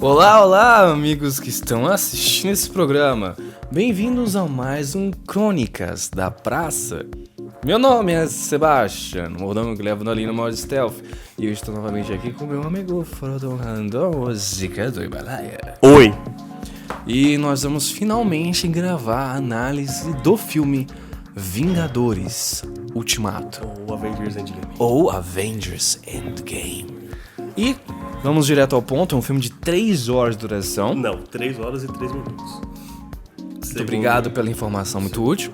Olá, olá, amigos que estão assistindo esse programa. Bem-vindos a mais um Crônicas da Praça. Meu nome é Sebastian, mordomo que leva ali no modo stealth. E eu estou novamente aqui com meu amigo Frodo Randôsica do Himalaia. Oi. E nós vamos finalmente gravar a análise do filme Vingadores Ultimato. O Avengers Endgame. Ou Avengers Endgame. E vamos direto ao ponto, é um filme de 3 horas de duração. Não, 3 horas e 3 minutos. Muito obrigado pela informação, muito útil.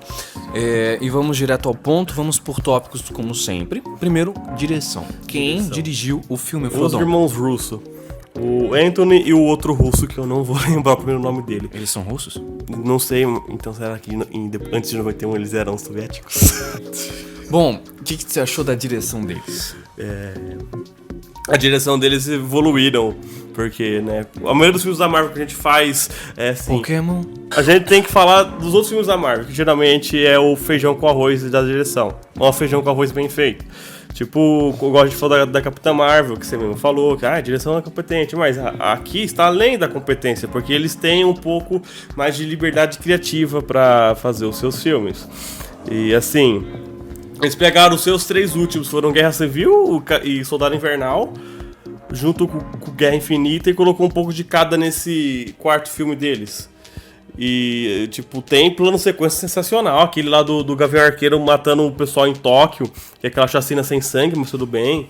É, e vamos direto ao ponto, vamos por tópicos como sempre. Primeiro, direção. Quem Direção. dirigiu o filme, Os irmãos Russo. O Anthony e o outro russo, que eu não vou lembrar o primeiro nome dele. Eles são russos? Não sei, então será que em- antes de 91 eles eram soviéticos? Bom, o que, que você achou da direção deles? A direção deles evoluíram, porque, né, a maioria dos filmes da Marvel que a gente faz é assim... Pokémon? A gente tem que falar dos outros filmes da Marvel, que geralmente é o feijão com arroz da direção. Ou um feijão com arroz bem feito. Tipo, eu gosto de falar da, da Capitã Marvel, que você mesmo falou, que ah, a direção é competente, mas a- aqui está além da competência, porque eles têm um pouco mais de liberdade criativa para fazer os seus filmes. E assim, eles pegaram os seus três últimos, foram Guerra Civil e Soldado Invernal, junto com, com Guerra Infinita e colocou um pouco de cada nesse quarto filme deles. E, tipo, tem plano sequência sensacional. Aquele lá do, do Gavião Arqueiro matando o pessoal em Tóquio, que é aquela chacina sem sangue, mas tudo bem.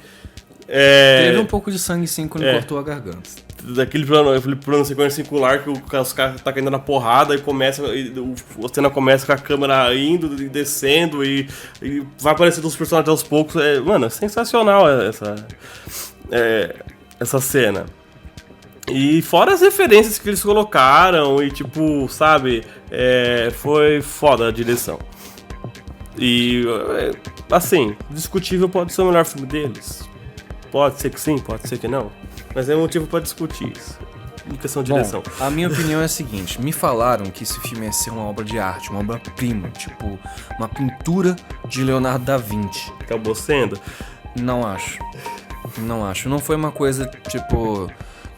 É, Teve um pouco de sangue sim quando É. cortou a garganta. daquele plano, aquele plano sequência circular que o, que os caras tá caindo na porrada e começa. E, o, a cena começa com a câmera indo e descendo e, e vai aparecendo os personagens aos poucos. É, mano, é sensacional essa. é, essa cena. E fora as referências que eles colocaram e tipo, sabe, é, foi foda a direção. E é, assim, discutível pode ser o melhor filme deles. Pode ser que sim, pode ser que não. Mas é motivo pra discutir isso. Em questão de direção. Bom, a minha opinião é a seguinte: me falaram que esse filme ia ser uma obra de arte, uma obra-prima, tipo uma pintura de Leonardo da Vinci. Acabou sendo. Não acho. Não acho. Não foi uma coisa, tipo,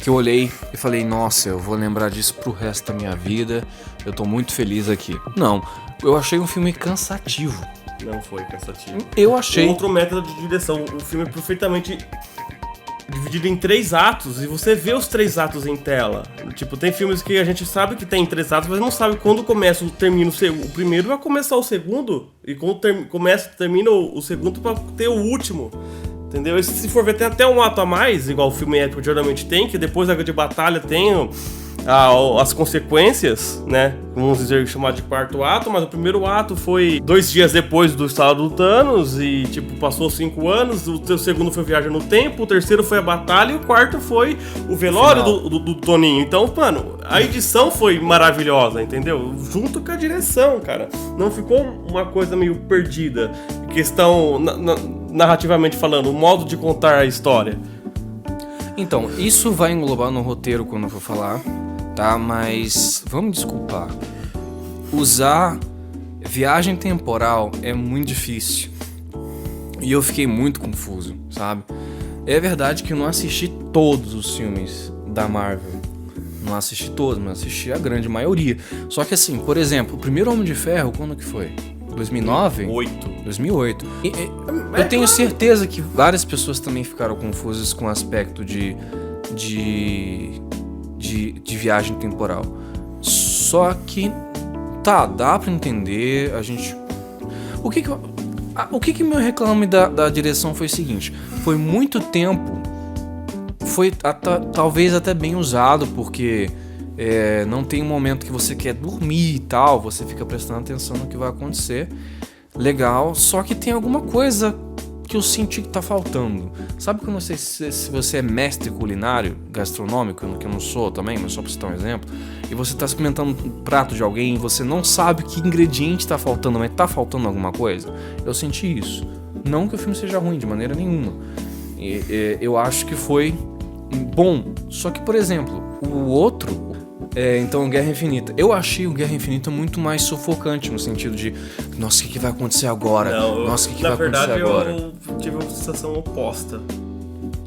que eu olhei e falei, nossa, eu vou lembrar disso pro resto da minha vida. Eu tô muito feliz aqui. Não. Eu achei um filme cansativo. Não foi cansativo. Eu achei. Outro método de direção. O filme é perfeitamente dividido em três atos e você vê os três atos em tela. Tipo, tem filmes que a gente sabe que tem três atos, mas não sabe quando começa, termina o, primeiro vai começar o segundo e quando ter- começa, termina o, o segundo pra ter o último. Entendeu? E se for ver, tem até um ato a mais, igual o filme épico geralmente tem, que depois da grande batalha tem a- as consequências, né? Vamos dizer chamado de quarto ato, mas o primeiro ato foi dois dias depois do estado do Thanos e, tipo, passou cinco anos. O segundo foi viagem no tempo, o terceiro foi a batalha e o quarto foi o velório do, do, do Toninho. Então, mano, a edição foi maravilhosa, entendeu? Junto com a direção, cara. Não ficou uma coisa meio perdida. Questão, na- na- narrativamente falando, o modo de contar a história. Então, isso vai englobar no roteiro quando eu for falar, tá? Mas vamos desculpar. Usar viagem temporal é muito difícil. E eu fiquei muito confuso, sabe? É verdade que eu não assisti todos os filmes da Marvel. Não assisti todos, mas assisti a grande maioria. Só que assim, por exemplo, o primeiro Homem de Ferro, quando que foi? 2009? Oito. 2008. E, e, eu tenho certeza que várias pessoas também ficaram confusas com o aspecto de, de, de, de viagem temporal. Só que, tá, dá pra entender, a gente... O que que, o que, que meu reclame da, da direção foi o seguinte, foi muito tempo, foi talvez até bem usado, porque é, não tem um momento que você quer dormir e tal, você fica prestando atenção no que vai acontecer. Legal, só que tem alguma coisa que eu senti que tá faltando. Sabe quando você, se, se você é mestre culinário, gastronômico, que eu não sou também, mas só pra citar um exemplo, e você tá experimentando um prato de alguém e você não sabe que ingrediente tá faltando, mas tá faltando alguma coisa? Eu senti isso. Não que o filme seja ruim de maneira nenhuma. E- e- eu acho que foi bom. Só que, por exemplo, o outro, É, então, Guerra Infinita. Eu achei o Guerra Infinita muito mais sufocante, no sentido de, nossa, o que, que vai acontecer agora? Não, nossa, o que, que na vai verdade, acontecer agora? eu tive uma sensação oposta.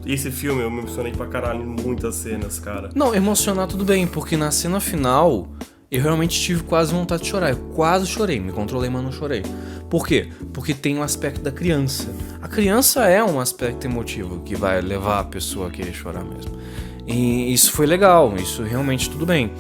Esse filme eu me emocionei pra caralho em muitas cenas, cara. Não, emocionar tudo bem, porque na cena final eu realmente tive quase vontade de chorar. Eu quase chorei, me controlei, mas não chorei. Por quê? Porque tem o aspecto da criança. A criança é um aspecto emotivo que vai levar a pessoa a querer chorar mesmo. E isso foi legal, isso realmente tudo bem.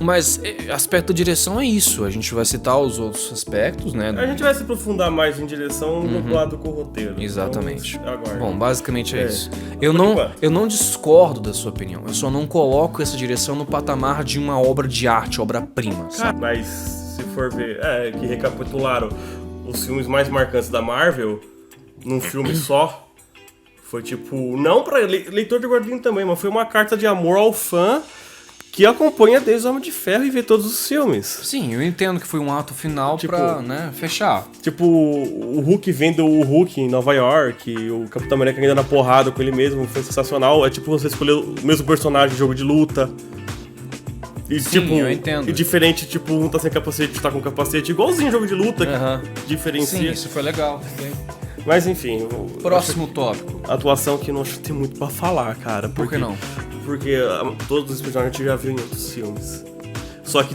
Mas é, aspecto da direção é isso. A gente vai citar os outros aspectos, né? A gente vai se aprofundar mais em direção do lado com o roteiro. Uhum. Exatamente. Então. Bom, basicamente é, É, isso. Eu por não, enquanto. eu não discordo da sua opinião. Eu só não coloco essa direção no patamar de uma obra de arte, obra-prima. Mas se for ver, é, que recapitularam os filmes mais marcantes da Marvel num filme só. Foi tipo, não pra le- leitor de quadrinho também, mas foi uma carta de amor ao fã que acompanha desde o Homem de Ferro e vê todos os filmes. Sim, eu entendo que foi um ato final Tipo- pra né, fechar. Tipo, o Hulk vendo o Hulk em Nova York, o Capitão América ainda na porrada com ele mesmo, foi sensacional. É tipo você escolher o mesmo personagem jogo de luta. E, Sim, tipo, eu entendo. E diferente, tipo, um tá sem capacete, outro tá com capacete, igualzinho jogo de luta, Aham. que Sim, diferencia. isso foi legal. Mas enfim, o- Próximo tópico. atuação que não acho que tem muito pra falar, cara. Por que porque- não? Porque ah, todos os personagens a gente já viu em outros filmes. Só que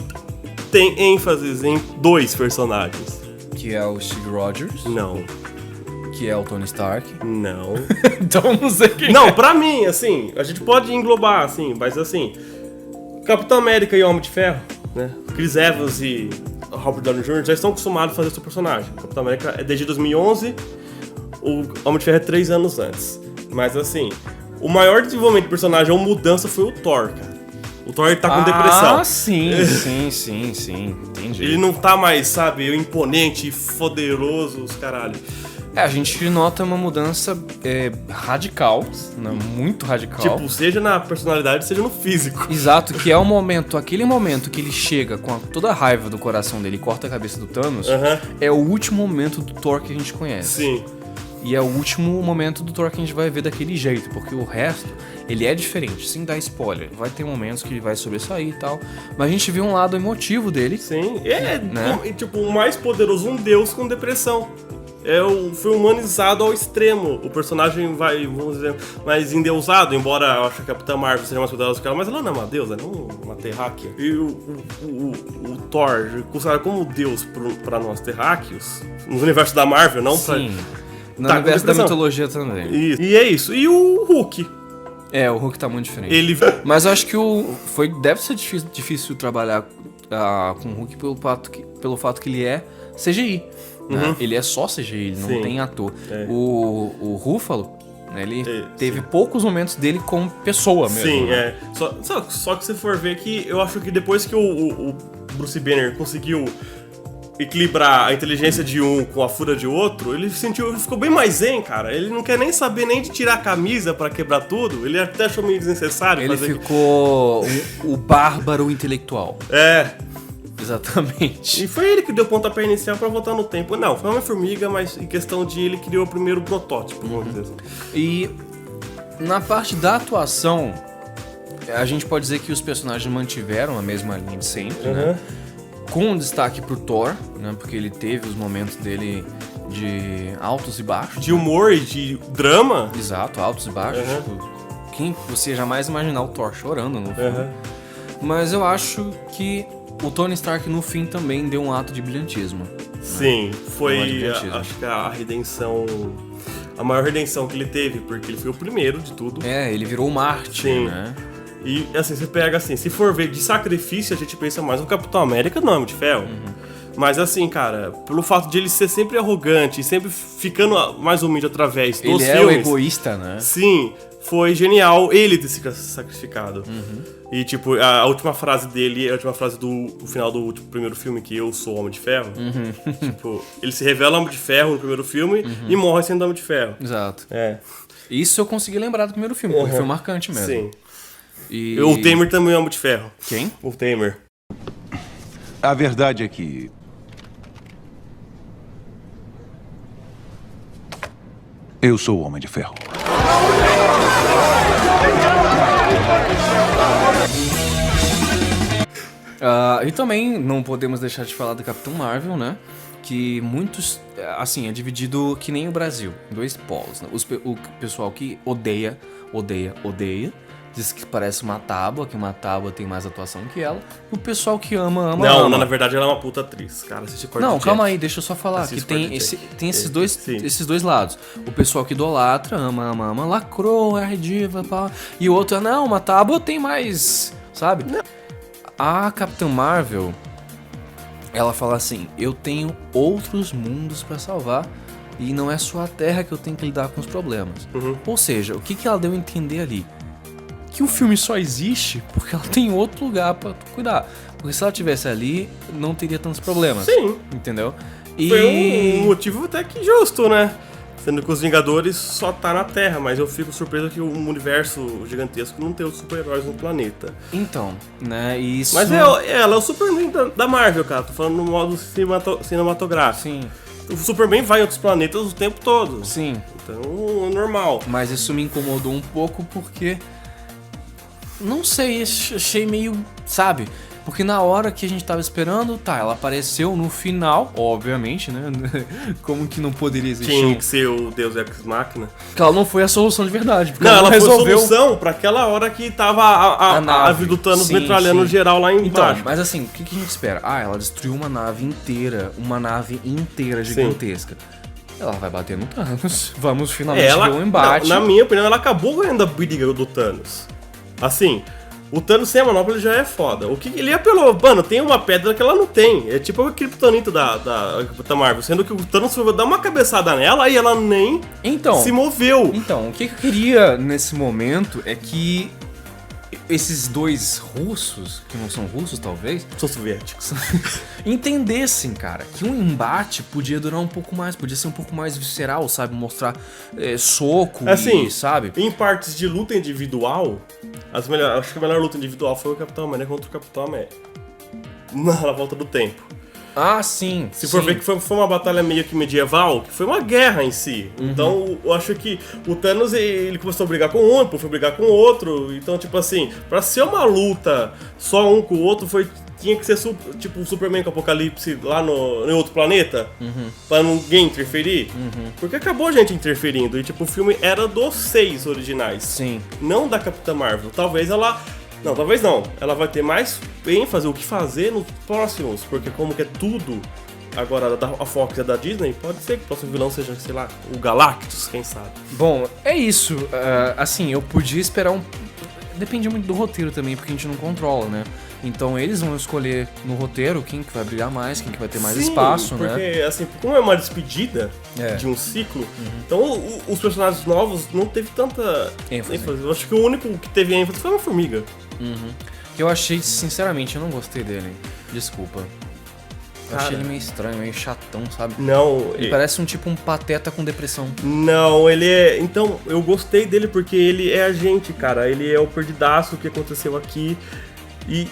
tem ênfases em dois personagens. Que é o Steve Rogers, Não, que é o Tony Stark. não. então não sei quem Não, pra mim, assim, a gente pode englobar, assim, mas assim, Capitão América e Homem de Ferro, né? Chris Evans e Robert Downey Jr. já estão acostumados a fazer seu personagem. Capitão América é desde 2011, o Homem de Ferro é três anos antes. Mas assim, o maior desenvolvimento de personagem ou mudança foi o Thor, cara. O Thor tá com depressão. Ah, sim, sim, sim, sim. Entendi. Ele não tá mais, sabe, imponente, poderoso, os caralho. É, a gente nota uma mudança é, radical, né, muito radical. Tipo, seja na personalidade, seja no físico. Exato, que é o momento, aquele momento que ele chega com a- toda a raiva do coração dele e corta a cabeça do Thanos, Aham. é o último momento do Thor que a gente conhece. Sim. E é o último momento do Thor que a gente vai ver daquele jeito, porque o resto, ele é diferente, sem dar spoiler. Vai ter momentos que ele vai sobressair e tal, mas a gente vê um lado emotivo dele. Sim, é, Né? um- tipo, o mais poderoso, um deus com depressão. É o, foi humanizado ao extremo. O personagem vai, vamos dizer, mais endeusado, embora eu ache que a Capitã Marvel seja mais poderosa que ela, mas ela não é uma deusa, não uma terráquea. E o, o, o, o Thor, considerado como deus pra nós terráqueos, no universo da Marvel, não pra... Sim. No Tá, universo da mitologia também. Isso. E é isso. E o Hulk, É, o Hulk tá muito diferente. ele... Mas eu acho que o foi deve ser difícil, difícil trabalhar ah, com o Hulk pelo fato que, pelo fato que ele é CGI. né? Ele é só CGI, ele não Uhum. Sim. tem ator. É. O, o Ruffalo, né, ele É, teve poucos momentos dele como pessoa mesmo. Sim, né? é. Só, só, só que se for ver que eu acho que depois que o, o- o Bruce Banner conseguiu equilibrar a inteligência de um com a fúria de outro, ele sentiu, ele ficou bem mais zen, cara. Ele não quer nem saber nem de tirar a camisa pra quebrar tudo. Ele até achou meio desnecessário Ele ficou o, o bárbaro intelectual. É. Exatamente. E foi ele que deu pontapé inicial pra voltar no tempo. Não, foi uma formiga, mas em questão de ele criou o primeiro protótipo, vamos dizer assim. E na parte da atuação, a gente pode dizer que os personagens mantiveram a mesma linha de sempre, né? Com um destaque pro Thor, né? Porque ele teve os momentos dele de altos e baixos. De humor e de drama. Exato, altos e baixos. Aham. Tipo, quem você jamais imaginar o Thor chorando no filme. Aham. Mas eu acho que o Tony Stark no fim também deu um ato de brilhantismo. Sim, Não é foi a- acho que a redenção. A maior redenção que ele teve, porque ele foi o primeiro de tudo. É, ele virou o Marte, Sim. né? E assim, você pega assim, se for ver de sacrifício, a gente pensa mais no Capitão América no Homem de Ferro. Uhum. Mas assim, cara, pelo fato de ele ser sempre arrogante e sempre ficando mais humilde através dos Ele é o filmes. egoísta, né? Sim, foi genial ele ter se sacrificado. Uhum. E, tipo, a, a última frase dele, a última frase do, final do primeiro filme, que eu sou Homem de Ferro. Uhum. Tipo, ele se revela Homem de Ferro no primeiro filme e morre sendo Homem de Ferro. Exato. É. Isso eu consegui lembrar do primeiro filme, porque Uhum. foi marcante mesmo. Sim. E... O Temer também é Homem de Ferro. Quem? O Temer. A verdade é que. Eu sou o Homem de Ferro. Ah, e também não podemos deixar de falar do Capitão Marvel, né? Que muitos, assim, é dividido que nem o Brasil, em dois polos. Né? Os o pessoal que odeia, odeia, odeia, diz que parece uma tábua, que uma tábua tem mais atuação que ela. O pessoal que ama, ama, Não, ama. não, na verdade ela é uma puta atriz. Cara, assiste Não, de calma Jack. aí, deixa eu só falar. Assiste que tem, esse, Jack. tem esses, É, dois, sim. esses dois lados. O pessoal que idolatra, ama, ama, ama, lacrou, é diva, pá. E o outro, não, uma tábua tem mais, sabe? A Capitã Marvel, ela fala assim, eu tenho outros mundos pra salvar e não é só a Terra que eu tenho que lidar com os problemas. Uhum. Ou seja, o que, que ela deu a entender ali? Que o filme só existe porque ela tem outro lugar pra tu cuidar. Porque se ela tivesse ali, não teria tantos problemas. Sim. Entendeu? E... Foi um motivo até que justo, né? Sendo que os Vingadores só tá na Terra, mas eu fico surpreso que um universo gigantesco não tem outros super-heróis no planeta. Então, né? Isso... Mas é, ela é o Superman da, da Marvel, cara. Tô falando no modo cinemato- cinematográfico. Sim, O Superman vai em outros planetas o tempo todo. sim. Então, é normal. Mas isso me incomodou um pouco porque. Não sei, ach- achei meio. Sabe? Porque na hora que a gente tava esperando, tá, ela apareceu no final, obviamente, né? Como que não poderia existir? Tinha que ser o Deus Ex Machina. Porque ela não foi a solução de verdade. Não, ela, ela resolveu. foi solução pra aquela hora que tava a, a, A a, nave. nave do Thanos Sim, metralhando sim. geral lá Então, embaixo. mas assim, o que, que a gente espera? Ah, ela destruiu uma nave inteira, uma nave inteira gigantesca. Ela vai bater no Thanos. Vamos finalmente ela, ver um embate. não, na minha opinião, ela acabou ganhando a briga do Thanos. Assim, o Thanos sem a manopla já é foda. O que ele pelo. Mano, tem uma pedra que ela não tem. É tipo o Kryptonito da, da, da Marvel. Sendo que o Thanos foi dar uma cabeçada nela e ela nem Então, se moveu. Então, o que eu queria nesse momento é que esses dois russos, que não são russos talvez, São soviéticos. entendessem, cara, que um embate podia durar um pouco mais, podia ser um pouco mais visceral, sabe? Mostrar é, soco Assim, e, sabe? Em partes de luta individual, as melhor, acho que a melhor luta individual foi o Capitão América contra o Capitão América. Na volta do tempo. Ah, sim. Se for sim. ver que foi, foi uma batalha meio que medieval, que foi uma guerra em si. Uhum. Então, eu acho que o Thanos, ele começou a brigar com um, depois foi brigar com o outro. Então, tipo assim, pra ser uma luta só um com o outro, foi tinha que ser tipo o Superman com o Apocalipse lá no, em outro planeta, Uhum. pra ninguém interferir. Porque acabou a gente interferindo. E, tipo, o filme era dos seis originais Sim. não da Capitã Marvel. Talvez ela. Não, talvez não. Ela vai ter mais ênfase o que fazer nos próximos, porque como que é tudo agora da Fox é da Disney, pode ser que o próximo vilão seja, sei lá, o Galactus, quem sabe. Bom, é isso. Ah, assim, eu podia esperar um. Depende muito do roteiro também, porque a gente não controla, né? Então eles vão escolher no roteiro quem que vai brilhar mais, quem que vai ter mais Sim, espaço, porque, né? assim, como é uma despedida É. de um ciclo, então o- os personagens novos não teve tanta ênfase. ênfase. Eu acho que o único que teve ênfase foi uma formiga. Que eu achei, sinceramente, eu não gostei dele. Desculpa. Eu achei Cara. ele meio estranho, meio chatão, sabe? Não, Ele e- parece um tipo um pateta com depressão. Não, ele é. Então, eu gostei dele porque ele é a gente, cara. Ele é o perdidaço que aconteceu aqui. E,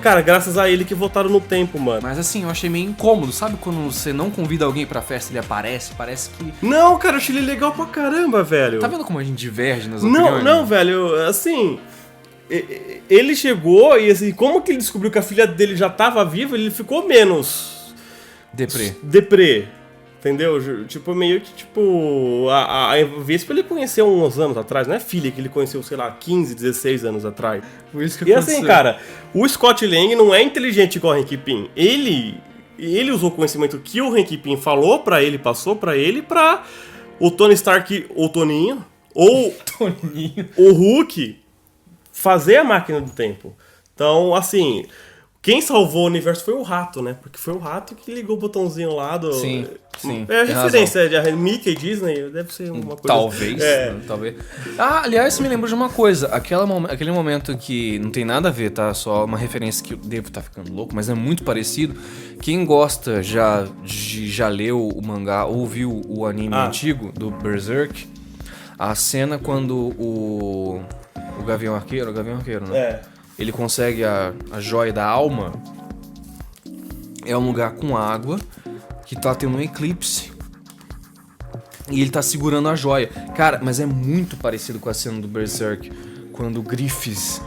cara, graças a ele que voltaram no tempo, mano. Mas assim, eu achei meio incômodo. Sabe quando você não convida alguém pra festa e ele aparece? Parece que. Não, cara, eu achei ele legal pra caramba, velho. Tá vendo como a gente diverge nas Não, opiniões? não, velho, assim. e- e- Ele chegou e assim, como que ele descobriu que a filha dele já tava viva, ele ficou menos Deprê. deprê. Entendeu? Tipo, meio que, tipo, a, a, a Vespa ele conheceu uns anos atrás, não é filha que ele conheceu, sei lá, 15, 16 anos atrás. Por isso que E assim, cara, o Scott Lang não é inteligente igual o Hank Pym. Ele, ele usou o conhecimento que o Hank Pym falou pra ele, passou pra ele, pra o Tony Stark, ou Toninho, ou Toninho. o Hulk fazer a máquina do tempo. Então, assim, quem salvou o universo foi o rato, né? Porque foi o rato que ligou o botãozinho lá do. Sim, sim, É a referência, de Mickey e Disney, deve ser uma coisa. Talvez. É. né? Talvez. Ah, aliás, me lembrou de uma coisa. Aquela, aquele momento que não tem nada a ver, tá? Só uma referência que eu devo estar ficando louco, mas é muito parecido. Quem gosta já de, já leu o mangá ou viu o anime Ah. antigo do Berserk, a cena quando o. O Gavião Arqueiro, o Gavião Arqueiro, né? É. Ele consegue a, a joia da alma. É um lugar com água que tá tendo um eclipse. E ele tá segurando a joia. Cara, mas é muito parecido com a cena do Berserk. Quando o Griffiths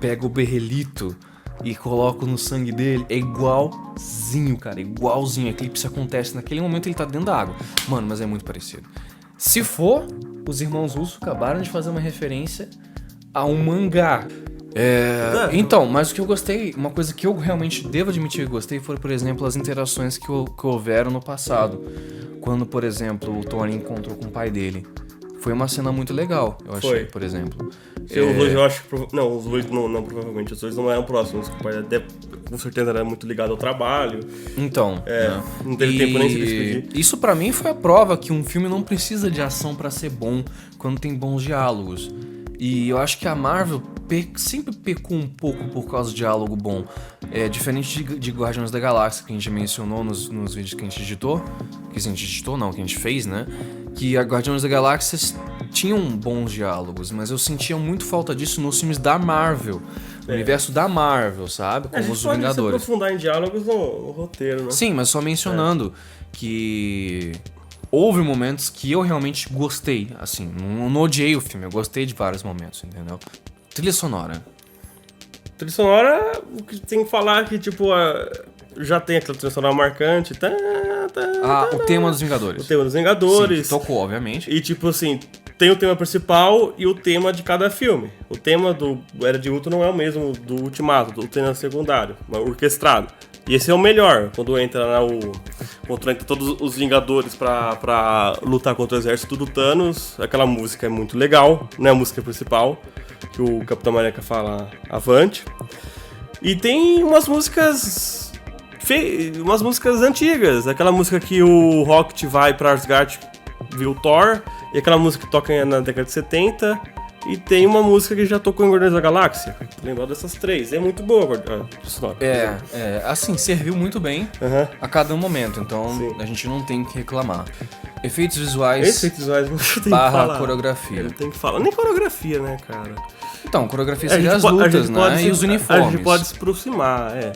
pega o berrelito, e coloco no sangue dele, é igualzinho, cara, igualzinho. A eclipse acontece naquele momento ele tá dentro da água. Mano, mas é muito parecido. Se for, os irmãos Russo acabaram de fazer uma referência a um mangá. É, então, mas o que eu gostei, uma coisa que eu realmente devo admitir que gostei foi, por exemplo, as interações que, que houveram no passado. Quando, por exemplo, o Tony encontrou com o pai dele. Foi uma cena muito legal, eu achei, Foi. por exemplo. Se Os dois eu acho que. Não, os dois não, não, provavelmente. Os dois não eram próximos. O pai até com certeza era muito ligado ao trabalho. Então, É, né? não teve tempo nem se despedir. Isso pra mim foi a prova que um filme não precisa de ação pra ser bom quando tem bons diálogos. E eu acho que a Marvel pe- sempre pecou um pouco por causa de diálogo bom. É diferente de, de Guardiões da Galáxia, que a gente mencionou nos, nos vídeos que a gente editou. Que a gente editou, não, que a gente fez, né? Que a Guardiões da Galáxia tinham bons diálogos, mas eu sentia muito falta disso nos filmes da Marvel. No universo da Marvel, sabe? A Como gente os pode se aprofundar em diálogos no, no roteiro, né? Sim, mas só mencionando que houve momentos que eu realmente gostei, assim, não, não odiei o filme, eu gostei de vários momentos, entendeu? Trilha sonora. Trilha sonora, o que tem que falar é que, tipo, a- já tem aquela trilha sonora marcante. Tá, tá, Ah, tá, o tema dos Vingadores. o tema dos Sim, Vingadores. que tocou, obviamente. E tipo assim, tem o tema principal e o tema de cada filme. O tema do Era de Ultron não é o mesmo do Ultimato, do tema secundário, mas orquestrado. E esse é o melhor, quando entra lá o. Quando entra todos os Vingadores pra, pra lutar contra o exército do Thanos. Aquela música é muito legal, não é a música principal, que o Capitão América fala avante. E tem umas músicas. fe- umas músicas antigas. Aquela música que o Rocket vai pra Asgard o Thor. E aquela música que toca na década de 70. E tem uma música que já tocou em Guardiões da Galáxia. Lembrar dessas três. É muito boa a guardi- a sonora. É, é, assim, serviu muito bem Aham. a cada momento, então Sim. a gente não tem que reclamar. Efeitos visuais Efeitos visuais não tem que barra falar. coreografia. Não tem que falar. Nem coreografia, né, cara? Então, coreografia A gente seria as a lutas, pode né? se- E os A uniformes. gente pode se aproximar, é.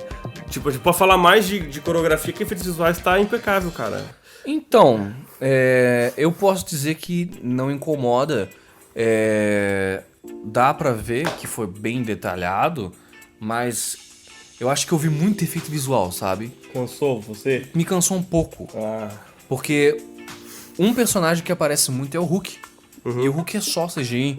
Tipo, a gente pode falar mais de, de coreografia que efeitos visuais tá impecável, cara. Então, é, eu posso dizer que não incomoda. é, dá pra ver que foi bem detalhado, mas eu acho que eu vi muito efeito visual, sabe? Cansou você? Me cansou um pouco, Ah. porque um personagem que aparece muito é o Hulk. Uhum. E o Hulk é só CGI.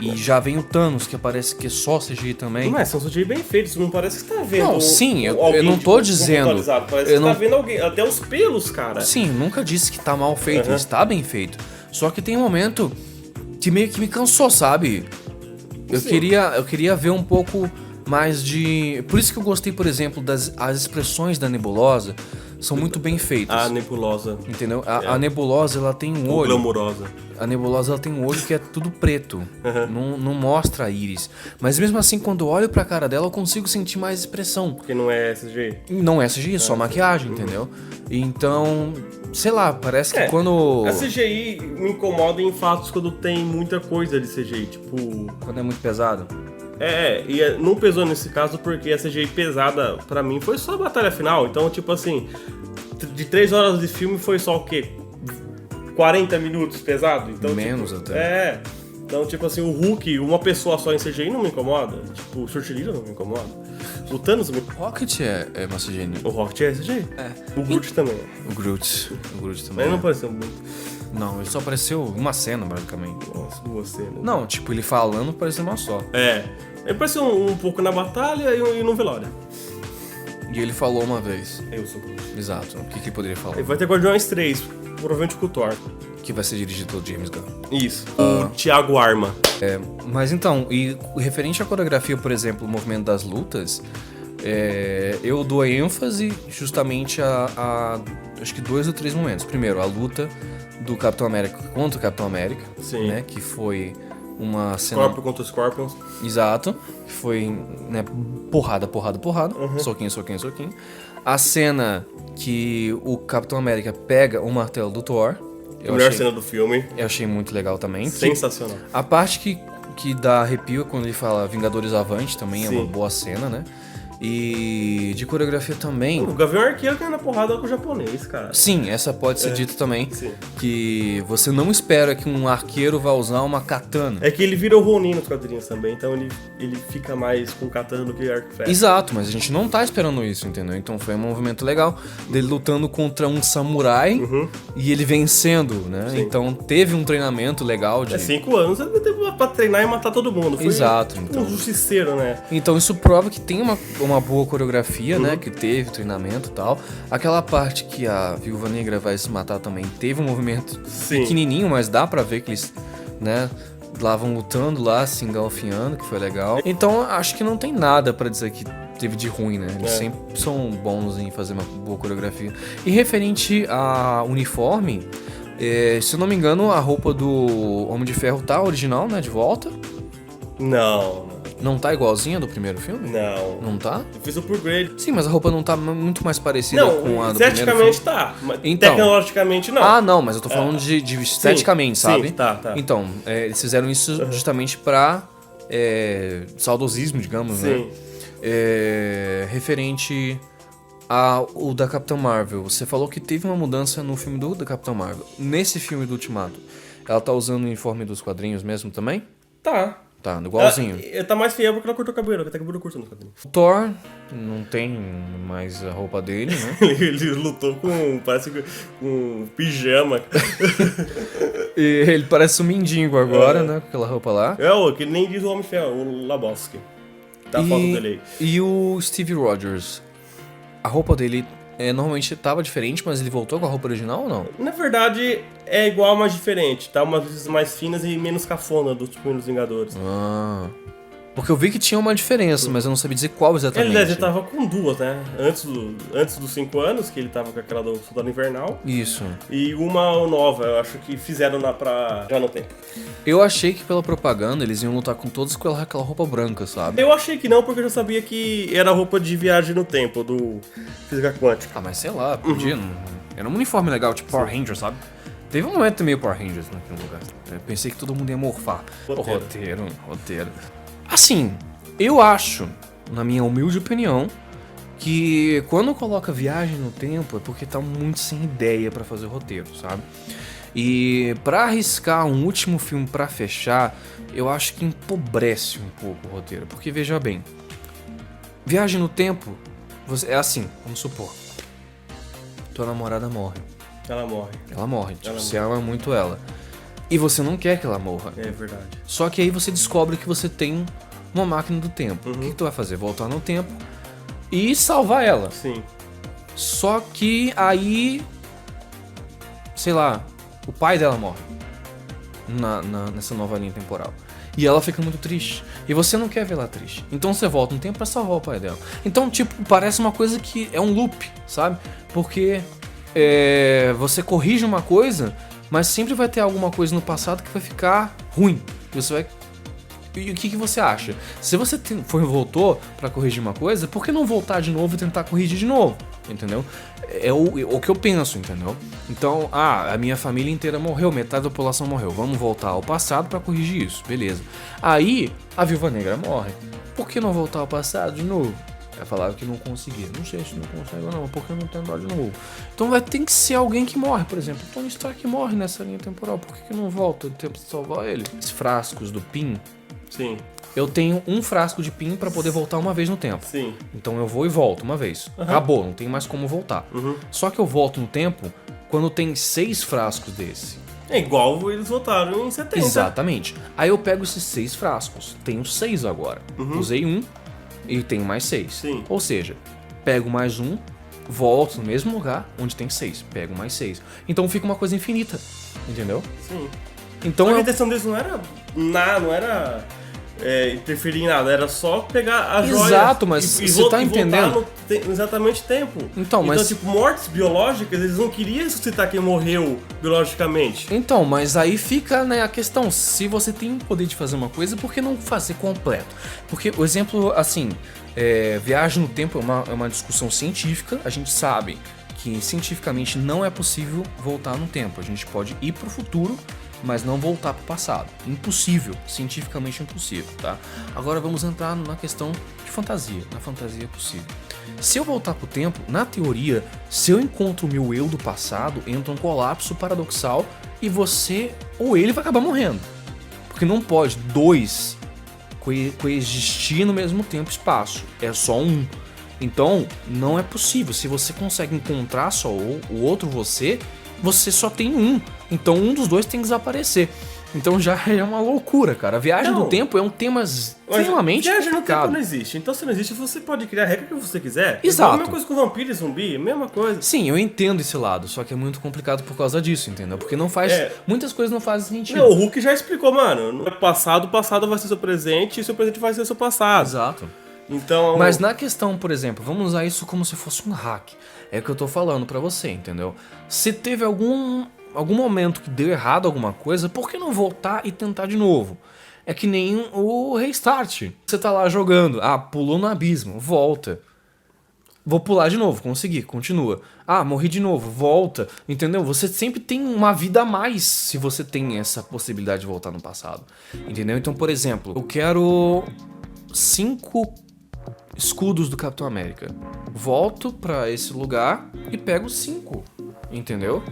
E já vem o Thanos, que aparece que é só CGI também. Mas são CGI bem feitos, não parece que tá vendo. Não, sim, eu- eu não de tô dizendo. Parece Eu que não- tá vendo alguém. Até os pelos, cara. Sim, nunca disse que tá mal feito, Aham. está bem feito. Só que tem um momento que meio que me cansou, sabe? Eu Sim. queria, eu queria ver um pouco mais de. Por isso que eu gostei, por exemplo, das as expressões da nebulosa são muito bem feitas. A nebulosa. Entendeu? A, a nebulosa ela tem um Ou olho. glamurosa. A nebulosa ela tem um olho que é tudo preto. Não, não mostra a íris. Mas mesmo assim, quando eu olho pra cara dela, eu consigo sentir mais expressão. Porque não é CGI. Não é CGI, é só maquiagem, entendeu? Então, sei lá, parece que É, quando. A CGI me incomoda em fatos quando tem muita coisa de CGI. Tipo. Quando é muito pesado. É, e é- não pesou nesse caso porque a CGI pesada pra mim foi só a batalha final. Então, tipo assim, de 3 horas de filme foi só o quê? 40 minutos pesado? Então, Menos tipo, até. É. Então, tipo assim, o Hulk, uma pessoa só em CGI não me incomoda. Tipo, o Short não me incomoda. O Thanos me... Rocket é, é uma CGI. O Rocket é CGI. É. O Groot também. O Groot. O Groot Mas também. ele não pareceu muito. Não, ele só apareceu uma cena, basicamente. Nossa, você, né? Não, tipo, ele falando pareceu uma só. É. Ele pareceu um, um pouco na batalha e, e no velório. E ele falou uma vez. Eu sou Groot. Exato. O que que ele poderia falar? Aí vai ter Guardiões 3, provavelmente com o Thor. Que vai ser dirigido pelo James Gunn. Isso. O Thiago Arma. Mas então, e referente à coreografia, por exemplo, o movimento das lutas, é, eu dou ênfase justamente a, a, acho que dois ou três momentos. Primeiro, a luta do Capitão América contra o Capitão América, Sim. né, que foi uma cena Scorpion contra Scorpions. exato, que foi né, porrada, porrada, porrada, Uhum. soquinho, soquinho, soquinho. A cena que o Capitão América pega o martelo do Thor, a eu melhor achei, cena do filme. eu achei muito legal também. que- Sensacional. a parte que, que dá arrepio é quando ele fala Vingadores Avante também é Sim. uma boa cena, né? E de coreografia também. O Gavião Arqueiro ganha na porrada com o japonês, cara. Sim, essa pode ser dita também. sim. Que você não espera que um arqueiro vá usar uma katana. É que ele vira o Ronin nos quadrinhos também, então ele, ele fica mais com katana do que arco. Exato, mas a gente não tá esperando isso, entendeu? Então foi um movimento legal dele lutando contra um samurai e ele vencendo, né? Uhum. Sim. Então teve um treinamento legal de. É cinco anos ele teve pra treinar e matar todo mundo. Foi Exato, tipo então. um justiceiro, né? Então isso prova que tem uma, uma boa coreografia, né? Uhum. Que teve treinamento e tal. Aquela parte que a Viúva Negra vai se matar também teve um movimento Sim. pequenininho, mas dá pra ver que eles, né? Lá vão lutando lá, se engalfinhando, que foi legal. Então acho que não tem nada pra dizer que teve de ruim, né? Eles É. sempre são bons em fazer uma boa coreografia. E referente a uniforme, é, se eu não me engano, a roupa do Homem de Ferro tá original, né? De volta. Não, Não tá igualzinha do primeiro filme? não. Não tá? Eu fiz o upgrade. Sim, mas a roupa não tá muito mais parecida Não, com a do primeiro esteticamente filme. tá, mas Então. tecnologicamente não. Ah, não, mas eu tô falando de, de esteticamente, sim, sabe? tá, tá. Então, é, eles fizeram isso justamente pra é, saudosismo, digamos, né? Sim. É, referente ao da Capitã Marvel. Você falou que teve uma mudança no filme do da Capitã Marvel. Nesse filme do Ultimato, ela tá usando o uniforme dos quadrinhos mesmo também? Tá. Tá, igualzinho. Ela, tá mais fiel porque ela cortou o cabelo, ela tem cabelo curto no quadrinho. Thor não tem mais a roupa dele, né? Ele, lutou com, parece que com um pijama. E ele parece um mendigo agora, né? Com aquela roupa lá. É o que nem diz o Homem Ferro, o Labowski. Tá a foto dele aí. e o Steve Rogers. A roupa dele é, normalmente tava diferente, mas ele voltou com a roupa original ou não? Na verdade, é igual, mas diferente. Tá umas luzes mais finas e menos cafona dos primeiros Vingadores. Ah. Porque eu vi que tinha uma diferença, mas eu não sabia dizer qual exatamente. Ele, ele tava com duas, né? Antes, do, antes dos cinco anos, que ele tava com aquela do Soldado Invernal. Isso. E uma nova, eu acho que fizeram na pra. Já não tem. Eu achei que pela propaganda eles iam lutar com todos com aquela- roupa branca, sabe? Eu achei que não, porque eu já sabia que era roupa de viagem no tempo, do Física Quântica. Ah, mas sei lá, podia. não- Era um uniforme legal, tipo Power Rangers, sabe? Teve um momento meio Power Rangers naquele lugar. Eu pensei que todo mundo ia morfar. Roteiro. Roteiro, roteiro. Assim, eu acho, na minha humilde opinião, que quando coloca viagem no tempo é porque tá muito sem ideia pra fazer o roteiro, sabe? E pra arriscar um último filme pra fechar, eu acho que empobrece um pouco o roteiro, porque veja bem, viagem no tempo você, é assim, vamos supor, tua namorada morre, Ela morre. ela morre, tipo, Ela você ama muito ela, e você não quer que ela morra. É verdade. Só que aí você descobre que você tem uma máquina do tempo. Uhum. O que, que tu vai fazer? Voltar no tempo e salvar ela. Sim. Só que aí. Sei lá, o pai dela morre. Na, na- nessa nova linha temporal. E ela fica muito triste. E você não quer ver ela triste. Então você volta no tempo pra salvar o pai dela. Então, tipo, parece uma coisa que é um loop, sabe? Porque é, você corrige uma coisa, mas sempre vai ter alguma coisa no passado que vai ficar ruim. Você vai e o que, que você acha? Se você foi voltou pra corrigir uma coisa, por que não voltar de novo e tentar corrigir de novo? Entendeu? É o, é o que eu penso, entendeu? Então, ah, a minha família inteira morreu, metade da população morreu. Vamos voltar ao passado pra corrigir isso, beleza. Aí, a viúva negra morre. Por que não voltar ao passado de novo? Ela falava que não conseguia. Não sei se não consegue ou não, porque não tem de novo. Então vai ter que ser alguém que morre, por exemplo. Tony Stark morre nessa linha temporal. Por que, que não volta o tempo de salvar ele? Os frascos do PIN Sim. eu tenho um frasco de PIN pra poder voltar uma vez no tempo. Sim. Então eu vou e volto uma vez. Acabou, não tem mais como voltar. Uhum. Só que eu volto no tempo quando tem seis frascos desse. É igual eles votaram em 70. Exatamente. Aí eu pego esses seis frascos. Tenho seis agora. Usei um e tenho mais seis. Uhum. Sim. Ou seja, pego mais um, volto no mesmo lugar onde tem seis. Pego mais seis. Então fica uma coisa infinita. Entendeu? Sim. Então Só que a intenção deles não era nada, não era é, interferir em nada, era só pegar as joias. Exato, mas você tá entendendo? te- exatamente tempo. Então, mas- tipo, mortes biológicas, eles não queriam ressuscitar quem morreu biologicamente. Então, mas aí fica né, a questão, se você tem o poder de fazer uma coisa, por que não fazer completo? Porque o exemplo, assim, é, viagem no tempo é uma, é uma discussão científica, a gente sabe que cientificamente não é possível voltar no tempo. A gente pode ir pro futuro mas não voltar pro passado. Impossível, cientificamente impossível, tá? Agora vamos entrar na questão de fantasia. Na fantasia possível. Se eu voltar pro tempo, na teoria, se eu encontro o meu eu do passado, entra um colapso paradoxal e você ou ele vai acabar morrendo. Porque não pode dois coe- coexistir no mesmo tempo e espaço. É só um. Então, não é possível. Se você consegue encontrar só o, o outro você, você só tem um. Então, um dos dois tem que desaparecer. Então já é uma loucura, cara. A viagem Não. do tempo é um tema extremamente viagem no tempo não existe. Então se não existe, você pode criar a regra que você quiser. Exato. Igual A mesma coisa com vampiro e zumbi, a mesma coisa. Sim, eu entendo esse lado, só que é muito complicado por causa disso, entendeu? Porque não faz. É. Muitas coisas não fazem sentido. Não, o Hulk já explicou, mano. No passado, o passado vai ser seu presente e seu presente vai ser seu passado. Exato. Então. Mas na questão, por exemplo, vamos usar isso como se fosse um hack. É o que eu tô falando pra você, entendeu? Se teve algum algum momento que deu errado alguma coisa, por que não voltar e tentar de novo? É que nem o restart. Você tá lá jogando, ah, pulou no abismo, volta. Vou pular de novo, consegui, continua. Ah, morri de novo, volta. Entendeu? Você sempre tem uma vida a mais se você tem essa possibilidade de voltar no passado. Entendeu? Então, por exemplo, eu quero cinco escudos do Capitão América. Volto pra esse lugar e pego cinco, entendeu?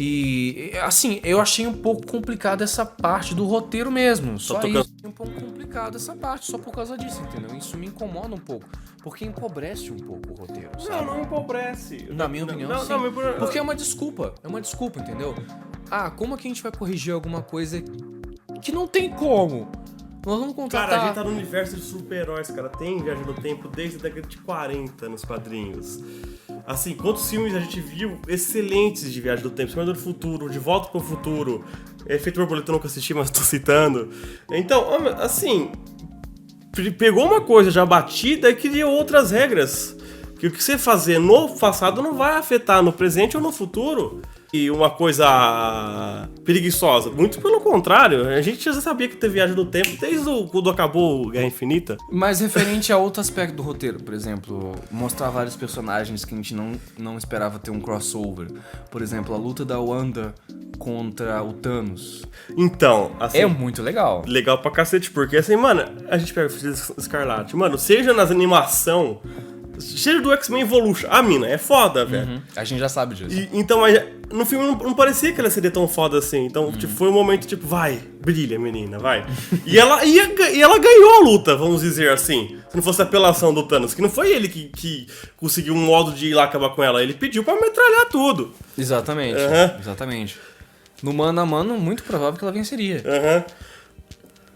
E assim, eu achei um pouco complicado essa parte do roteiro mesmo. Só isso, um pouco complicado essa parte, só por causa disso, entendeu? Isso me incomoda um pouco, porque empobrece um pouco o roteiro, Não, sabe? não empobrece. Na minha opinião, não, sim. não, não, Porque é uma desculpa, é uma desculpa, entendeu? Ah, como é que a gente vai corrigir alguma coisa que não tem como? Nós vamos contratar... Cara, a gente tá no universo de super-heróis, cara. Tem viagem no tempo desde a década de 40 nos quadrinhos. Assim, quantos filmes a gente viu excelentes de viagem do tempo? Senhor do Futuro, De Volta pro Futuro, Efeito Borboleta eu nunca assisti, mas tô citando. Então, assim, pe- pegou uma coisa já batida e criou outras regras. Que o que você fazer no passado não vai afetar no presente ou no futuro. E uma coisa preguiçosa. Muito pelo contrário, a gente já sabia que teve viagem do tempo desde o, quando acabou Guerra Infinita. Mas referente a outro aspecto do roteiro, por exemplo, mostrar vários personagens que a gente não, não esperava ter um crossover. Por exemplo, a luta da Wanda contra o Thanos. Então, assim. É muito legal. Legal pra cacete, porque assim, mano, a gente pega o Escarlate, mano, seja nas animação, seja do X-Men Evolution, a mina é foda, velho. Uhum. A gente já sabe disso. E, então, no filme não, não parecia que ela seria tão foda assim. Então, tipo, foi um momento tipo, vai, brilha, menina, vai. e, ela, e, a- e ela ganhou a luta, vamos dizer assim. Se não fosse a apelação do Thanos, que não foi ele que, que conseguiu um modo de ir lá acabar com ela, ele pediu pra metralhar tudo. Exatamente, exatamente. No mano a mano, muito provável que ela venceria.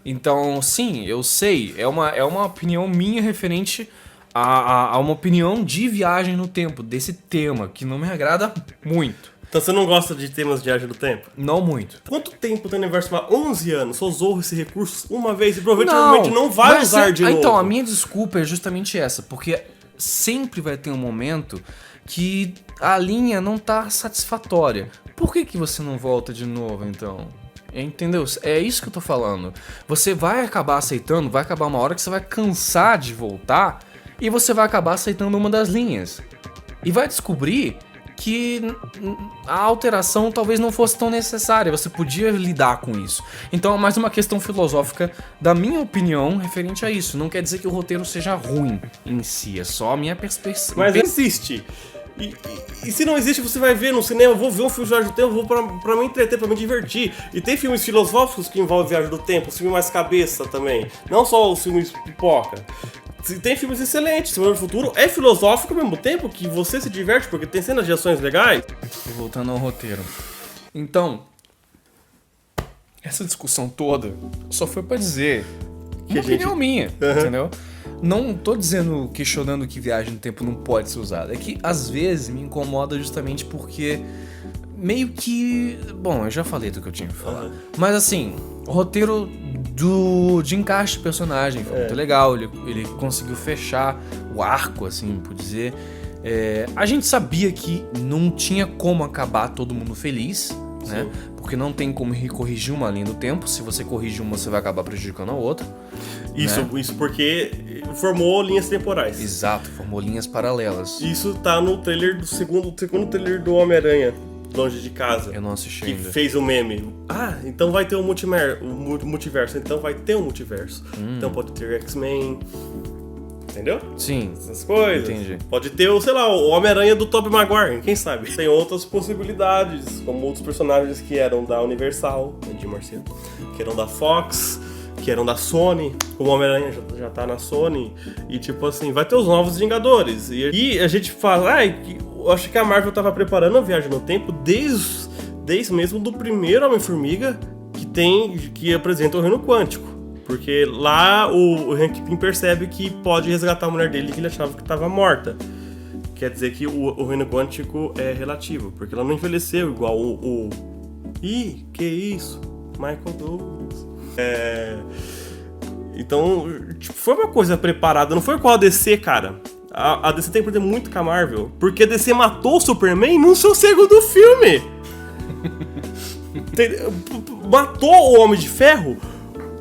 Então, sim, eu sei. É uma, é uma opinião minha referente a, a, a uma opinião de viagem no tempo, desse tema, que não me agrada muito. Então você não gosta de temas de viagem do tempo? Não muito. Quanto tempo tem o universo lá? 11 anos. Só usou esse recurso uma vez e provavelmente não, vai mas usar é- de ah, novo. Então, a minha desculpa é justamente essa, porque sempre vai ter um momento que a linha não tá satisfatória. Por que, que você não volta de novo, então? Entendeu? É isso que eu tô falando. Você vai acabar aceitando, vai acabar uma hora que você vai cansar de voltar e você vai acabar aceitando uma das linhas. E vai descobrir que a alteração talvez não fosse tão necessária, você podia lidar com isso. Então é mais uma questão filosófica da minha opinião referente a isso. Não quer dizer que o roteiro seja ruim em si, é só a minha perspectiva. Mas existe. E, e- e se não existe, você vai ver no cinema, eu vou ver um filme de viagem do tempo, vou pra, pra me entreter, pra me divertir. E tem filmes filosóficos que envolvem viagem do tempo, os filmes mais cabeça também. Não só os filmes pipoca. Tem filmes excelentes, Senhor do Futuro é filosófico ao mesmo tempo que você se diverte, porque tem cenas de ações legais. Voltando ao roteiro. Então, essa discussão toda só foi pra dizer uma a gente- opinião minha, entendeu? Não tô dizendo, questionando que viagem no tempo não pode ser usada. É que às vezes me incomoda justamente porque meio que. Bom, eu já falei do que eu tinha que falar. Mas assim, roteiro do de encaixe de personagem foi muito legal. Ele, ele conseguiu fechar o arco, assim, por dizer. É, a gente sabia que não tinha como acabar todo mundo feliz, né? Porque não tem como corrigir uma linha do tempo. Se você corrigir uma, você vai acabar prejudicando a outra. Isso, Né? isso porque formou linhas temporais. Exato, formou linhas paralelas. Isso tá no trailer do segundo, segundo trailer do Homem-Aranha. Longe de Casa. Eu não assisti que ainda. fez o meme. Ah, então vai ter o, multimer, mu- multiverso. Então vai ter um multiverso. Hum. Então pode ter X-Men. Entendeu? Sim. Essas coisas. Entendi. Pode ter, o, sei lá, o Homem-Aranha do Tobey Maguire, quem sabe? Tem outras possibilidades, como outros personagens que eram da Universal, né, de Marciano, que eram da Fox, que eram da Sony, como o Homem-Aranha já, já tá na Sony, e tipo assim, vai ter os novos Vingadores. E, e a gente fala, ai, que- eu acho que a Marvel tava preparando a viagem no tempo desde, desde mesmo do primeiro Homem-Formiga que tem, que apresenta o reino quântico. Porque lá o, o Hank Pym percebe que pode resgatar a mulher dele que ele achava que estava morta. Quer dizer que o, o reino quântico é relativo, porque ela não envelheceu igual o. o... Ih, que isso? Michael Douglas. É. Então, tipo, foi uma coisa preparada, não foi igual a DC, cara. A, a DC tem que perder muito com a Marvel, porque a DC matou o Superman no seu segundo filme. Tem- matou o Homem de Ferro.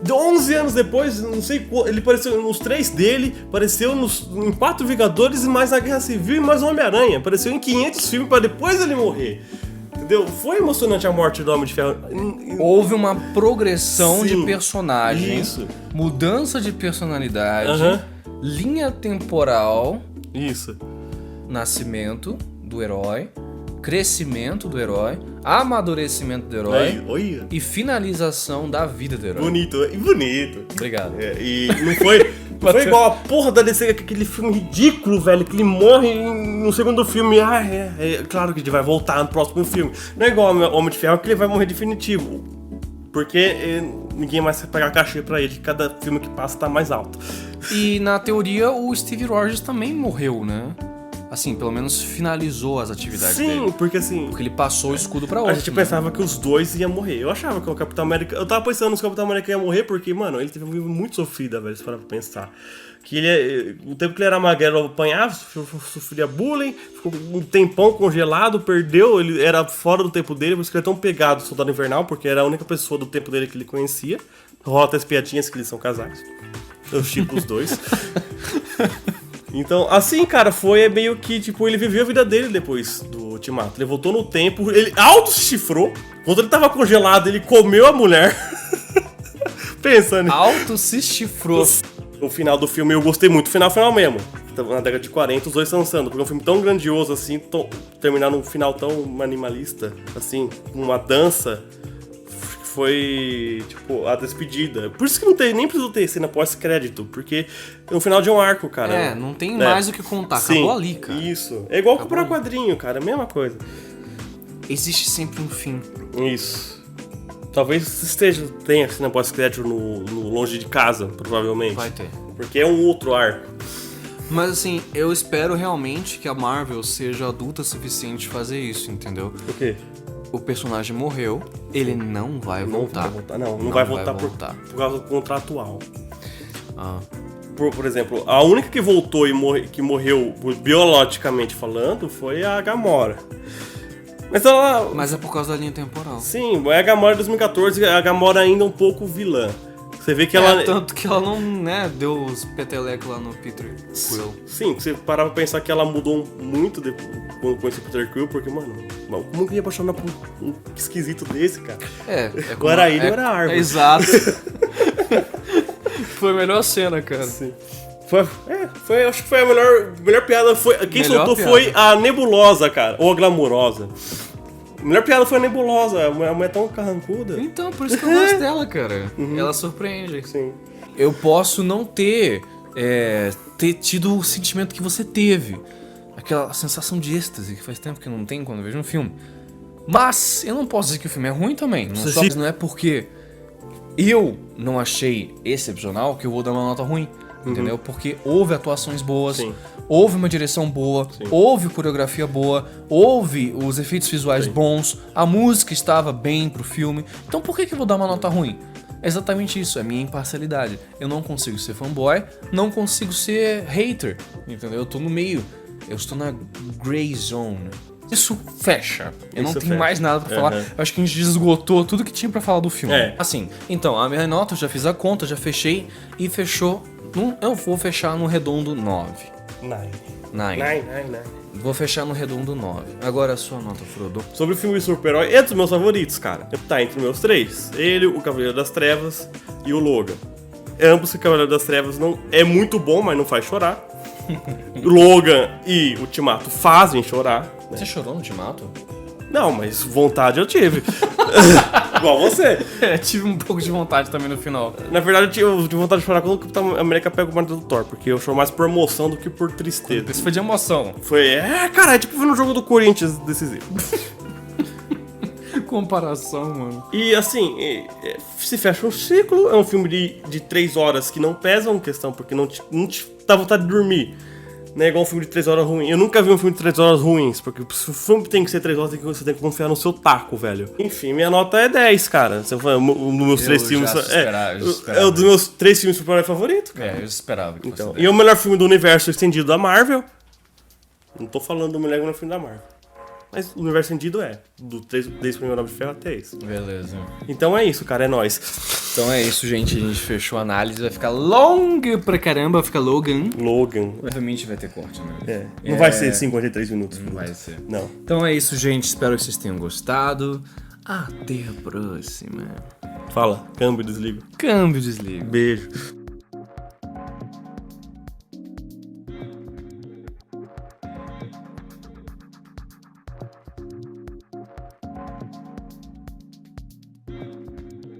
De 11 anos depois, não sei ele apareceu nos três dele, apareceu nos, em quatro Vingadores e mais na Guerra Civil e mais Homem-Aranha. Apareceu em 500 filmes pra depois ele morrer. Entendeu? Foi emocionante a morte do Homem de Ferro. Houve uma progressão Sim. de personagens, Isso. mudança de personalidade, Aham. Linha temporal, Isso. nascimento do herói, crescimento do herói, amadurecimento do herói Aí, e finalização da vida do herói. Bonito, e bonito. Obrigado. É, e não foi, não foi igual a porra da DC, aquele filme ridículo, velho, que ele morre no segundo filme. Ah, é, é claro que ele vai voltar no próximo filme. Não é igual ao Homem de Ferro, que ele vai morrer definitivo. Porque eh, ninguém mais vai pagar cachê pra ele, cada filme que passa tá mais alto. E na teoria o Steve Rogers também morreu, né? Assim, pelo menos finalizou as atividades Sim, dele. porque assim. Porque ele passou o escudo pra A outro. gente né? pensava que os dois iam morrer. Eu achava que o Capitão América. Eu tava pensando que o Capitão América ia morrer porque, mano, ele teve uma vida muito sofrida, velho, se parar pra pensar. Que ele, o tempo que ele era magrelo, apanhava, sofria- bullying, ficou um tempão congelado, perdeu, ele era fora do tempo dele, por isso que ele é tão pegado Soldado Invernal, porque era a única pessoa do tempo dele que ele conhecia. Até as piadinhas que eles são casados. Eu chipo os dois. Então, assim, cara, foi meio que, tipo, ele viveu a vida dele depois do Ultimato. Ele voltou no tempo, ele auto-chifrou. Quando ele tava congelado, ele comeu a mulher. Pensando Auto se chifrou. no final do filme, eu gostei muito. Final, final mesmo. Tava Na década de 40, os dois dançando. Porque é um filme tão grandioso, assim, tão- terminar num final tão animalista, assim, com uma dança. Foi, tipo, a despedida. Por isso que não tem, nem precisou ter cena pós-crédito, porque é um final de um arco, cara. É, não tem É. mais o que contar. Acabou ali, cara. Isso. É igual Acabou comprar ali. quadrinho, cara. Mesma coisa. Existe sempre um fim. Isso. Talvez esteja, tenha cena pós-crédito no, no Longe de Casa, provavelmente. Vai ter. Porque é um outro arco. Mas assim, eu espero realmente que a Marvel seja adulta o suficiente fazer isso, entendeu? O quê? O personagem morreu, ele não vai voltar. Não vai voltar, não. Não, Não vai vai voltar, por- voltar. Por, causa do contratual. Ah, Por, por exemplo, a única que voltou e morre, que morreu biologicamente falando foi a Gamora. Mas ela. mas é por causa da linha temporal. Sim, é a Gamora de 2014, a Gamora ainda um pouco vilã. Você vê que ela. É, tanto que ela não, né, deu os petelecos lá no Peter Quill. Sim, você parava pra pensar que ela mudou muito depois, quando conheceu o Peter Quill, porque, mano, mano, como que ia apaixonar por um esquisito desse, cara? É, é Ou era ele ou era a árvore. É, exato. Foi a melhor cena, cara. Sim. Foi, é, foi, acho que foi a melhor, melhor piada. Foi, quem Melhor soltou piada. foi a Nebulosa, cara. Ou a Glamurosa. A melhor piada foi a Nebulosa. A mulher é tão carrancuda. Então, por isso que eu gosto dela, cara. Ela surpreende. Sim. Eu posso não ter, é, ter tido o sentimento que você teve. Aquela sensação de êxtase que faz tempo que eu não tenho quando eu vejo um filme. Mas eu não posso dizer que o filme é ruim também. Não, só- não é porque eu não achei excepcional que eu vou dar uma nota ruim. Entendeu? Porque houve atuações boas, Sim. houve uma direção boa, houve coreografia boa, houve os efeitos visuais bons, a música estava bem pro filme. Então por que, que eu vou dar uma nota ruim? É exatamente isso, é minha imparcialidade. Eu não consigo ser fanboy, não consigo ser hater, entendeu? Eu tô no meio, eu estou na gray zone. Isso fecha. Eu não Isso tenho fecha. mais nada pra falar. Uhum. Eu acho que a gente esgotou tudo que tinha pra falar do filme. É. Assim, então, a minha nota eu já fiz a conta, já fechei e fechou. Num, eu vou fechar no redondo 9. Nine. Nine. Nine, nine, nine. Vou fechar no redondo 9. Agora a sua nota, Frodo. Sobre o filme de super-herói, é dos meus favoritos, cara. Tá entre meus três. Ele, o Cavaleiro das Trevas e o Logan. Ambos o Cavaleiro das Trevas não é muito bom, mas não faz chorar. Logan e Ultimato fazem chorar. né? Você chorou no Ultimato? Não, mas vontade eu tive. Igual você. É, tive um pouco de vontade também no final. Na verdade, eu tive, vontade de chorar quando o Capitão América pega o martelo do Thor, porque eu choro mais por emoção do que por tristeza. Isso foi de emoção. Foi, é, cara, é tipo no jogo do Corinthians decisivo. Comparação, mano. E assim, é, se fecha um ciclo, é um filme de, de três horas que não pesam questão, porque não te, não te dá vontade de dormir. Não é igual um filme de três horas ruim. Eu nunca vi um filme de três horas ruins, porque se o filme tem que ser três horas, tem que- você tem que confiar no seu taco, velho. Enfim, minha nota é 10, cara. Você foi um dos meus Eu três já filmes. esperava, eu é, esperava. é um dos meus três filmes super favorito, cara. É, eu esperava que Então, e é o melhor filme do universo estendido da Marvel. Não tô falando do melhor filme da Marvel. Mas o universo estendido é. Do três- desde o primeiro Homem de Ferro até esse. Beleza. Então é isso, cara. É nóis. Então é isso, gente. A gente fechou a análise. Vai ficar longa pra caramba. Vai ficar Logan. Logan. Obviamente vai ter corte, né? É. Não vai ser 53 minutos. Não vai ser. Não. Então é isso, gente. Espero que vocês tenham gostado. Até a próxima. Fala. Câmbio, desligo. Câmbio desligo. Beijo.